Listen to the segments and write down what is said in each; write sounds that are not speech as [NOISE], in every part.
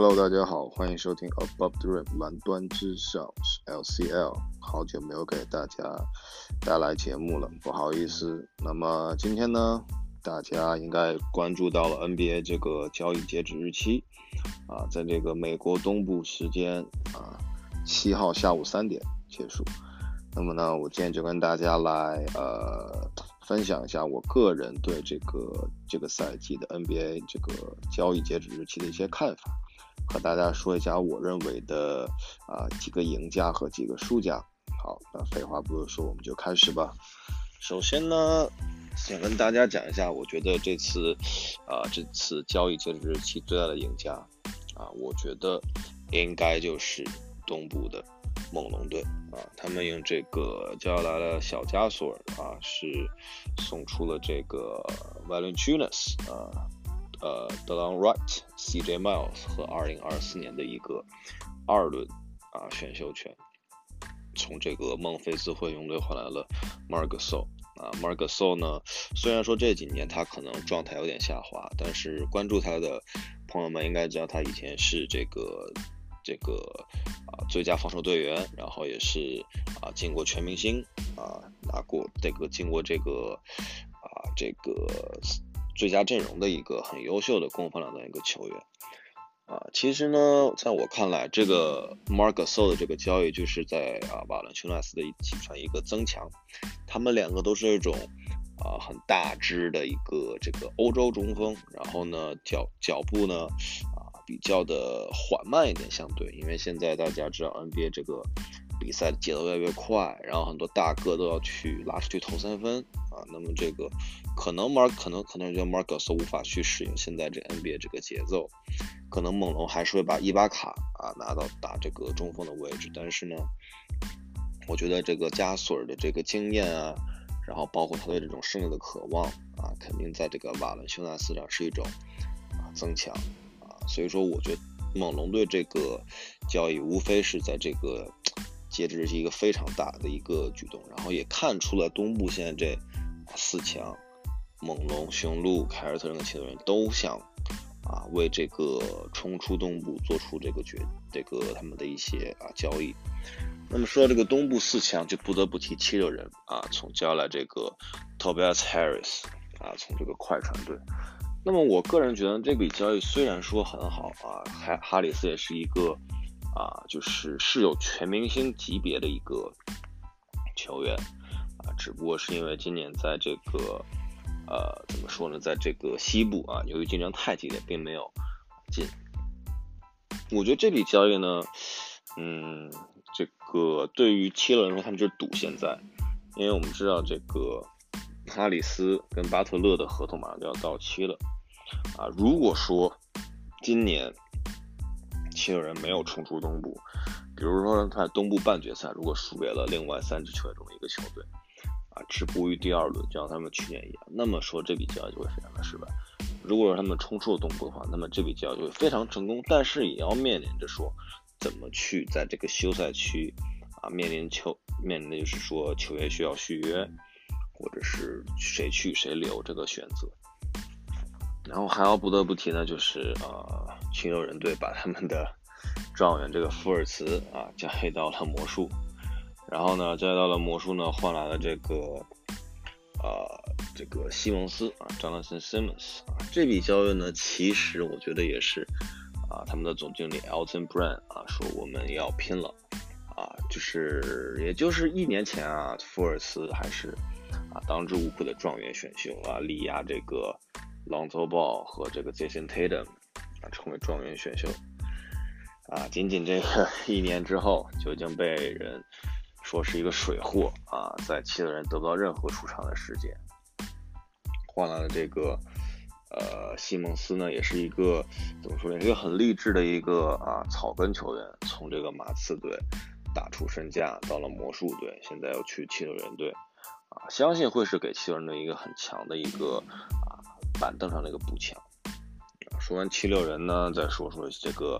Hello，大家好，欢迎收听 Above the Rim 蓝端之上是 LCL，好久没有给大家带来节目了，不好意思。那么今天呢，大家应该关注到了 NBA 这个交易截止日期啊，在这个美国东部时间啊七号下午三点结束。那么呢，我今天就跟大家来呃分享一下我个人对这个这个赛季的 NBA 这个交易截止日期的一些看法。和大家说一下我认为的啊几个赢家和几个输家。好，那废话不多说，我们就开始吧。首先呢，想跟大家讲一下，我觉得这次啊这次交易截止日期最大的赢家啊，我觉得应该就是东部的猛龙队啊，他们用这个交来了小加索尔啊，是送出了这个 Valentinus 啊。呃，Delon Wright、CJ Miles 和2024年的一个二轮啊选秀权，从这个孟菲斯灰熊队换来了 Margasol 啊，Margasol 呢，虽然说这几年他可能状态有点下滑，但是关注他的朋友们应该知道他以前是这个这个啊最佳防守队员，然后也是啊进过全明星啊拿过这个进过这个啊这个。最佳阵容的一个很优秀的攻防两端一个球员啊，其实呢，在我看来，这个 Margasol 的这个交易就是在啊瓦伦丘纳斯的一体上一个增强，他们两个都是一种啊很大只的一个这个欧洲中锋，然后呢脚脚步呢啊比较的缓慢一点，相对，因为现在大家知道 NBA 这个。比赛的节奏越来越快，然后很多大个都要去拉出去投三分啊。那么这个可能 Mark 可能可能觉得 Marcus 无法去适应现在这 NBA 这个节奏，可能猛龙还是会把伊巴卡啊拿到打这个中锋的位置。但是呢，我觉得这个加索尔的这个经验啊，然后包括他对这种胜利的渴望啊，肯定在这个瓦伦修纳斯上是一种啊增强啊。所以说，我觉得猛龙队这个交易无非是在这个。截止是一个非常大的一个举动，然后也看出了东部现在这四强，猛龙、雄鹿、凯尔特人的球队都想啊为这个冲出东部做出这个决这个他们的一些啊交易。那么说到这个东部四强，就不得不提七六人啊，从交来这个 Tobias Harris 啊，从这个快船队。那么我个人觉得这笔交易虽然说很好啊，哈哈里斯也是一个。啊，就是是有全明星级别的一个球员啊，只不过是因为今年在这个呃怎么说呢，在这个西部啊，由于竞争太激烈，并没有进。我觉得这笔交易呢，嗯，这个对于七六人说，他们就是赌现在，因为我们知道这个哈里斯跟巴特勒的合同马上就要到期了啊，如果说今年。七六人没有冲出东部，比如说在东部半决赛如果输给了另外三支球队中的一个球队，啊，止步于第二轮，就像他们去年一样，那么说这笔交易就会非常的失败。如果说他们冲出了东部的话，那么这笔交易就会非常成功，但是也要面临着说怎么去在这个休赛区啊面临球面临的就是说球员需要续约，或者是谁去谁留这个选择。然后还要不得不提呢，就是呃，七六人队把他们的 [LAUGHS] 状元这个福尔茨啊交易到了魔术，然后呢交易到了魔术呢换来了这个呃这个西蒙斯啊，Jonathan Simmons 啊，这笔交易呢其实我觉得也是啊他们的总经理 Elton Brand 啊说我们要拼了啊，就是也就是一年前啊，福尔茨还是啊当之无愧的状元选秀啊，力压这个。朗佐鲍和这个 Jason Tatum 啊，成为状元选秀啊，仅仅这个 [LAUGHS] 一年之后，就已经被人说是一个水货啊，在七六人得不到任何出场的时间，换来了这个呃西蒙斯呢，也是一个怎么说呢，一个很励志的一个啊草根球员，从这个马刺队打出身价到了魔术队，现在又去七六人队啊，相信会是给七六人队一个很强的一个。板凳上那个补枪。说完七六人呢，再说说这个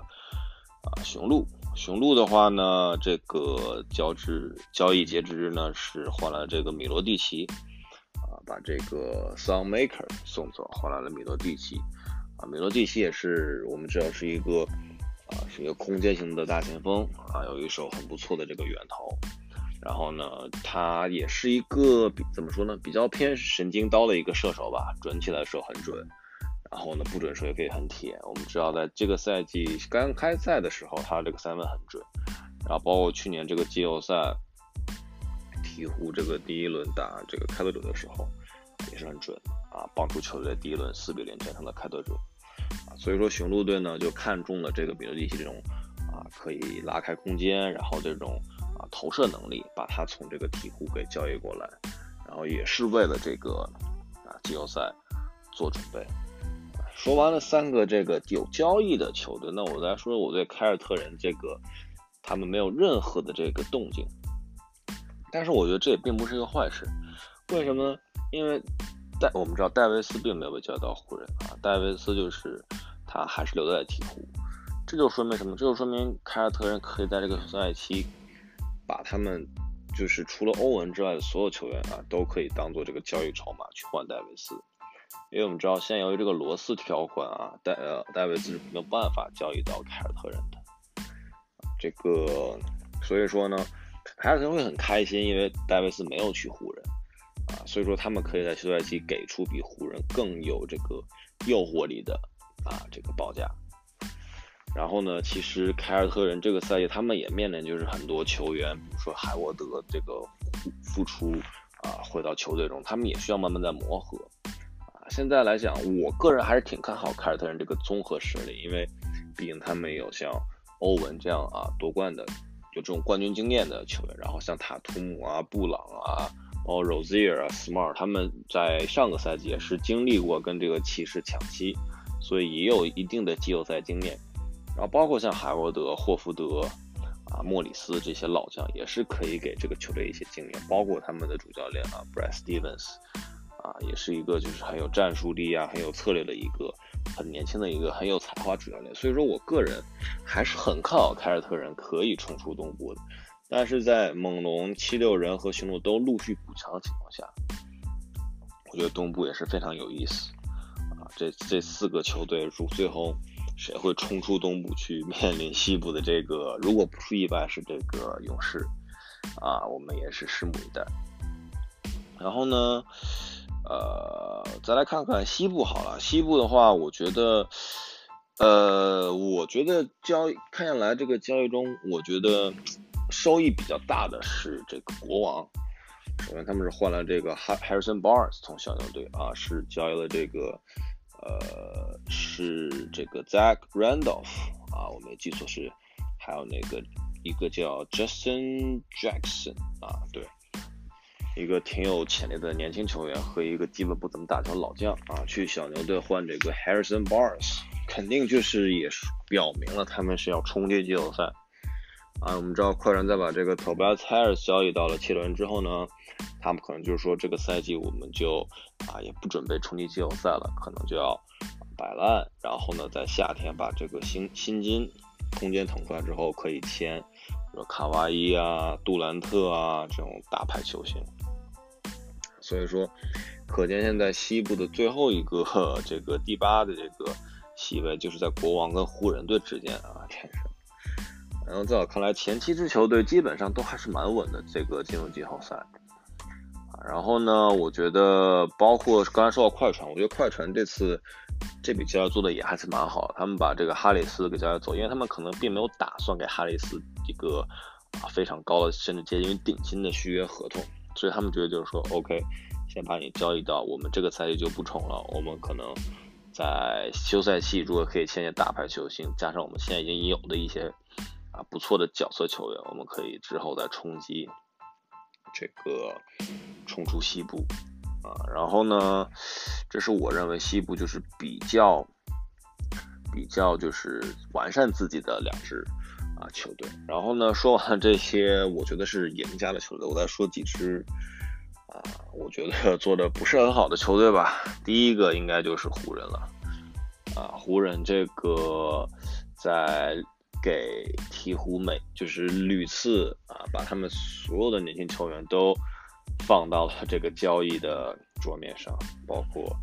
啊雄鹿。雄鹿的话呢，这个交织交易截止日呢是换了这个米罗蒂奇啊，把这个 Soundmaker 送走，换来了米罗蒂奇啊。米罗蒂奇也是我们知道是一个啊，是一个空间型的大前锋啊，有一手很不错的这个远投。然后呢，他也是一个比怎么说呢，比较偏神经刀的一个射手吧，准起来的时候很准，然后呢不准时候也可以很铁。我们知道在这个赛季刚开赛的时候，他这个三分很准，然后包括去年这个季后赛鹈鹕这个第一轮打这个开拓者的时候也是很准啊，帮助球队第一轮四比零战胜了开拓者啊。所以说雄鹿队呢就看中了这个比尔利奇这种啊可以拉开空间，然后这种。啊，投射能力把他从这个鹈鹕给交易过来，然后也是为了这个啊季后赛做准备。说完了三个这个有交易的球队，那我再说说我对凯尔特人这个，他们没有任何的这个动静。但是我觉得这也并不是一个坏事，为什么呢？因为戴我们知道戴维斯并没有被交易到湖人啊，戴维斯就是他还是留在鹈鹕，这就说明什么？这就说明凯尔特人可以在这个赛期。把他们就是除了欧文之外的所有球员啊，都可以当做这个交易筹码去换戴维斯，因为我们知道现在由于这个罗斯条款啊，戴呃戴维斯是没有办法交易到凯尔特人的，这个所以说呢，凯尔特人会很开心，因为戴维斯没有去湖人啊，所以说他们可以在休赛期给出比湖人更有这个诱惑力的啊这个报价。然后呢，其实凯尔特人这个赛季他们也面临就是很多球员，比如说海沃德这个复出啊，回到球队中，他们也需要慢慢在磨合啊。现在来讲，我个人还是挺看好凯尔特人这个综合实力，因为毕竟他们有像欧文这样啊夺冠的，有这种冠军经验的球员，然后像塔图姆啊、布朗啊、包括 Rozier 啊、Smart，他们在上个赛季也是经历过跟这个骑士抢七，所以也有一定的季后赛经验。然后包括像海沃德、霍福德啊、莫里斯这些老将，也是可以给这个球队一些经验。包括他们的主教练啊，Brad Stevens，啊，也是一个就是很有战术力啊、很有策略的一个很年轻的一个很有才华主教练。所以说我个人还是很看好凯尔特人可以冲出东部的。但是在猛龙、七六人和雄鹿都陆续补强的情况下，我觉得东部也是非常有意思啊。这这四个球队如最后。谁会冲出东部去面临西部的这个？如果不出意外是这个勇士，啊，我们也是拭目以待。然后呢，呃，再来看看西部好了。西部的话，我觉得，呃，我觉得交易看下来这个交易中，我觉得收益比较大的是这个国王。首先他们是换了这个 Harrison Barnes 从小牛队啊，是交易了这个。呃，是这个 Zach Randolph 啊，我没记错是，还有那个一个叫 Justin Jackson 啊，对，一个挺有潜力的年轻球员和一个基本不怎么打球的老将啊，去小牛队换这个 Harrison Barnes，肯定就是也是表明了他们是要冲击季后赛。啊。我们知道快船在把这个 Tobias Harris 交易到了七轮之后呢。他们可能就是说，这个赛季我们就啊也不准备冲击季后赛了，可能就要摆烂，然后呢，在夏天把这个薪薪金空间腾出来之后，可以签，比如卡哇伊啊、杜兰特啊这种大牌球星。所以说，可见现在西部的最后一个这个第八的这个席位，就是在国王跟湖人队之间啊产生。然后在我看来，前七支球队基本上都还是蛮稳的，这个进入季后赛。然后呢，我觉得包括刚才说到快船，我觉得快船这次这笔交易做的也还是蛮好。他们把这个哈里斯给交易走，因为他们可能并没有打算给哈里斯一个啊非常高的，甚至接近于顶薪的续约合同，所以他们觉得就是说，OK，先把你交易到我们这个赛季就不冲了。我们可能在休赛期如果可以签些大牌球星，加上我们现在已经有的一些啊不错的角色球员，我们可以之后再冲击。这个冲出西部啊，然后呢，这是我认为西部就是比较比较就是完善自己的两支啊球队。然后呢，说完这些，我觉得是赢家的球队，我再说几支啊，我觉得做的不是很好的球队吧。第一个应该就是湖人了啊，湖人这个在。给鹈鹕美就是屡次啊，把他们所有的年轻球员都放到了这个交易的桌面上，包括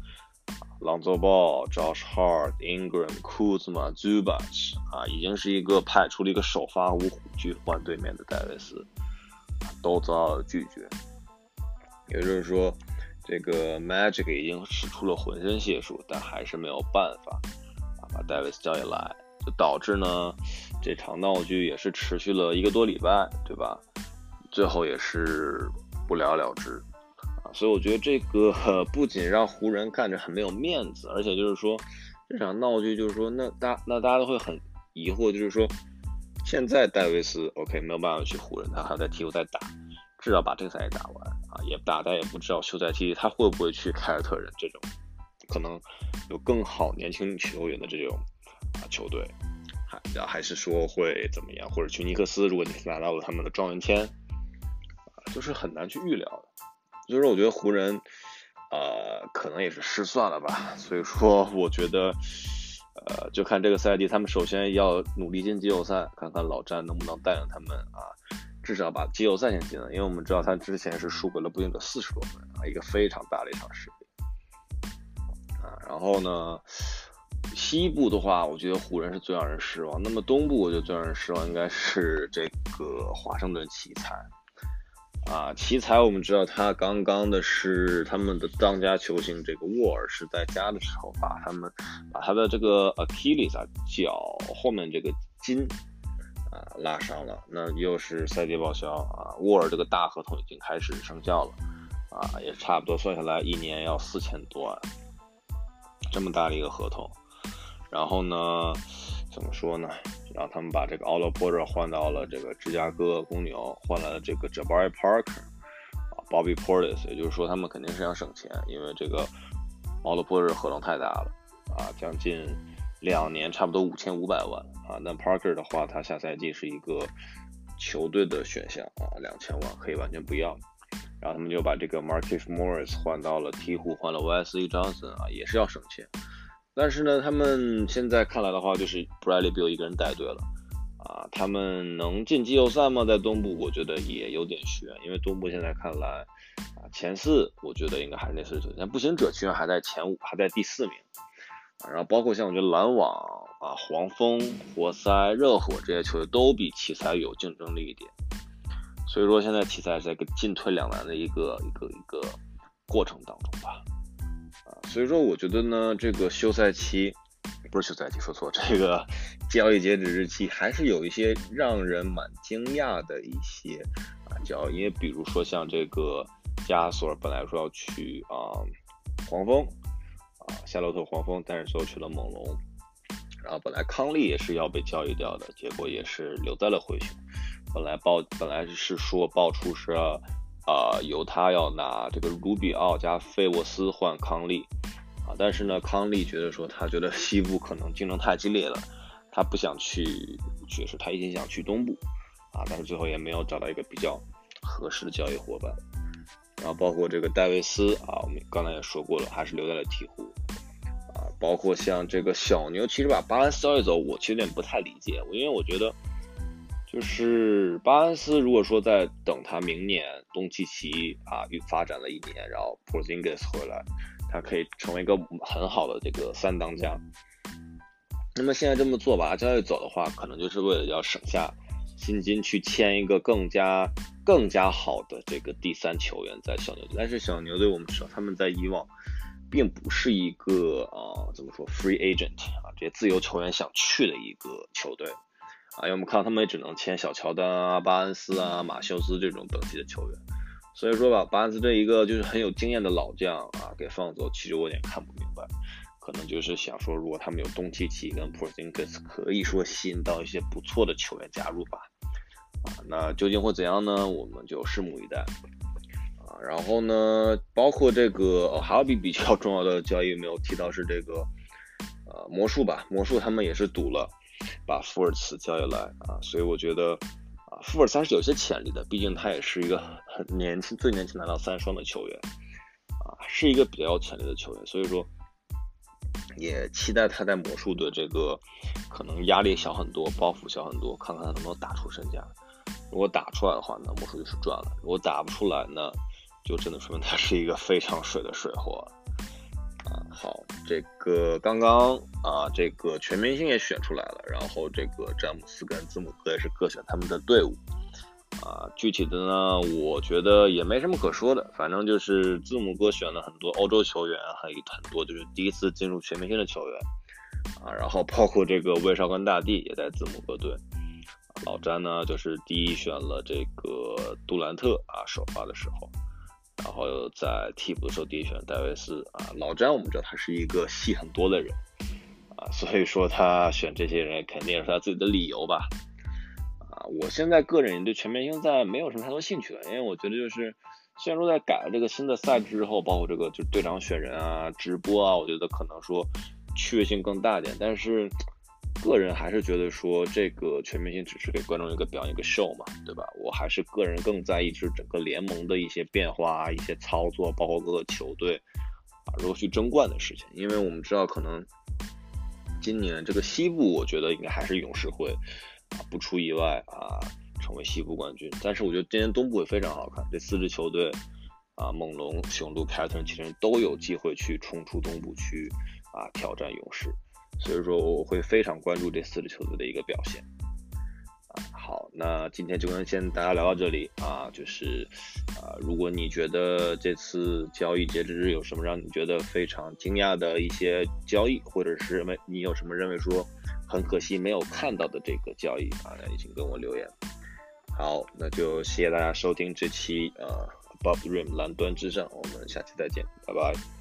Lonzo Ball、Josh Hart、Ingram、Kuzma、Zubac 啊，已经是一个派出了一个首发五虎去换对面的戴维斯，都遭到了拒绝。也就是说，这个 Magic 已经使出了浑身解数，但还是没有办法啊把戴维斯叫进来，就导致呢这场闹剧也是持续了一个多礼拜，对吧？最后也是不了了之啊。所以我觉得这个不仅让湖人看着很没有面子，而且就是说这场闹剧，就是说那大那大家都会很疑惑，就是说现在戴维斯 OK 没有办法去湖人，他还在鹈鹕在打，至少把这个赛季打完啊，也不打但也不知道休赛期他会不会去凯尔特人这种可能有更好年轻球员的这种啊球队，还还是说会怎么样，或者去尼克斯，如果你拿到了他们的状元签啊，就是很难去预料的。就是我觉得湖人，呃，可能也是失算了吧。所以说，我觉得，呃，就看这个赛季，他们首先要努力进季后赛，看看老詹能不能带领他们啊，至少把季后赛先进了。因为我们知道他之前是输给了步行者四十多分啊，一个非常大的一场失利啊。然后呢，西部的话，我觉得湖人是最让人失望。那么东部，我觉得最让人失望应该是这个华盛顿奇才。啊，奇才我们知道他刚刚的是他们的当家球星这个沃尔是在家的时候把他们把他的这个 Achilles 啊脚后面这个筋啊拉伤了，那又是赛季报销啊，沃尔这个大合同已经开始生效了啊，也差不多算下来一年要四千多万，这么大的一个合同，然后呢？怎么说呢？让他们把这个 Olo Porter 换到了这个芝加哥公牛，换来了这个 Jabari Parker 啊，Bobby Portis，也就是说他们肯定是想省钱，因为这个 Olo Porter 合同太大了啊，将近两年，差不多五千五百万啊。那 Parker 的话，他下赛季是一个球队的选项啊，两千万可以完全不要。然后他们就把这个 Marcus Morris 换到了鹈鹕，换了 Wesley Johnson 啊，也是要省钱。但是呢，他们现在看来的话，就是 Bradley Beal 一个人带队了，啊，他们能进季后赛吗？在东部，我觉得也有点悬，因为东部现在看来，啊，前四我觉得应该还是那四队，像步行者居然还在前五，还在第四名，然后包括像我觉得篮网啊、黄蜂、活塞、热火这些球队都比奇才有竞争力一点，所以说现在奇才在个进退两难的一个一个一个过程当中吧。所以说，我觉得呢，这个休赛期不是休赛期，说错，这个 [LAUGHS] 交易截止日期还是有一些让人蛮惊讶的一些啊交易，因为比如说像这个加索尔本来说要去啊黄蜂啊夏洛特黄蜂，但是最后去了猛龙，然后本来康利也是要被交易掉的，结果也是留在了灰熊，本来爆本来是说爆出是。啊由他要拿这个卢比奥加费沃斯换康利，啊，但是呢，康利觉得说他觉得西部可能竞争太激烈了，他不想去爵士，他一心想去东部，啊，但是最后也没有找到一个比较合适的交易伙伴，然后包括这个戴维斯啊，我们刚才也说过了，还是留在了鹈鹕，啊，包括像这个小牛，其实把巴恩斯交易走，我其实有点不太理解，因为我觉得。就是巴恩斯，如果说在等他明年东契奇啊发展了一年，然后 Porzingis 回来，他可以成为一个很好的这个三当家。那么现在这么做把他交易走的话，可能就是为了要省下薪金去签一个更加更加好的这个第三球员在小牛队。但是小牛队我们知道他们在以往并不是一个啊怎么说 free agent 啊这些自由球员想去的一个球队。啊，因为我们看到他们也只能签小乔丹啊、巴恩斯啊、马修斯这种等级的球员，所以说吧，巴恩斯这一个就是很有经验的老将啊，给放走，其实我有点看不明白，可能就是想说，如果他们有东契奇跟普尔辛格斯，可以说吸引到一些不错的球员加入吧。啊，那究竟会怎样呢？我们就拭目以待。啊，然后呢，包括这个还有比比较重要的交易没有提到是这个，呃，魔术吧，魔术他们也是赌了。把富尔茨交易来啊，所以我觉得啊，富尔茨还是有些潜力的，毕竟他也是一个很年轻、最年轻拿到三双的球员啊，是一个比较有潜力的球员，所以说也期待他在魔术的这个可能压力小很多，包袱小很多，看看他能不能打出身价。如果打出来的话，那魔术就是赚了；如果打不出来，呢就真的说明他是一个非常水的水货啊。好，这个刚刚啊，这个全明星也选出来了，然后这个詹姆斯跟字母哥也是各选他们的队伍。啊，具体的呢，我觉得也没什么可说的，反正就是字母哥选了很多欧洲球员，还有很多就是第一次进入全明星的球员。啊，然后包括这个威少跟大帝也在字母哥队。老詹呢，就是第一选了这个杜兰特啊，首发的时候，然后在替补的时候第一选戴维斯啊。老詹我们知道他是一个戏很多的人啊，所以说他选这些人肯定是他自己的理由吧。啊，我现在个人也对全明星赛没有什么太多兴趣了，因为我觉得就是虽然说在改了这个新的赛制之后，包括这个就是队长选人啊、直播啊，我觉得可能说趣味性更大点，但是。个人还是觉得说这个全明星只是给观众一个表演一个 show 嘛，对吧？我还是个人更在意是整个联盟的一些变化、一些操作，包括各个球队啊如何去争冠的事情。因为我们知道，可能今年这个西部，我觉得应该还是勇士会啊不出意外啊成为西部冠军。但是我觉得今年东部也非常好看，这四支球队啊猛龙、雄鹿、凯尔特人其实都有机会去冲出东部区啊挑战勇士。所以说我会非常关注这四支球队的一个表现啊。好，那今天就跟先大家聊到这里啊。就是啊，如果你觉得这次交易截止日有什么让你觉得非常惊讶的一些交易，或者是没你有什么认为说很可惜没有看到的这个交易啊，那也请跟我留言。好，那就谢谢大家收听这期呃 Above the Rim 蓝端之战，我们下期再见，拜拜。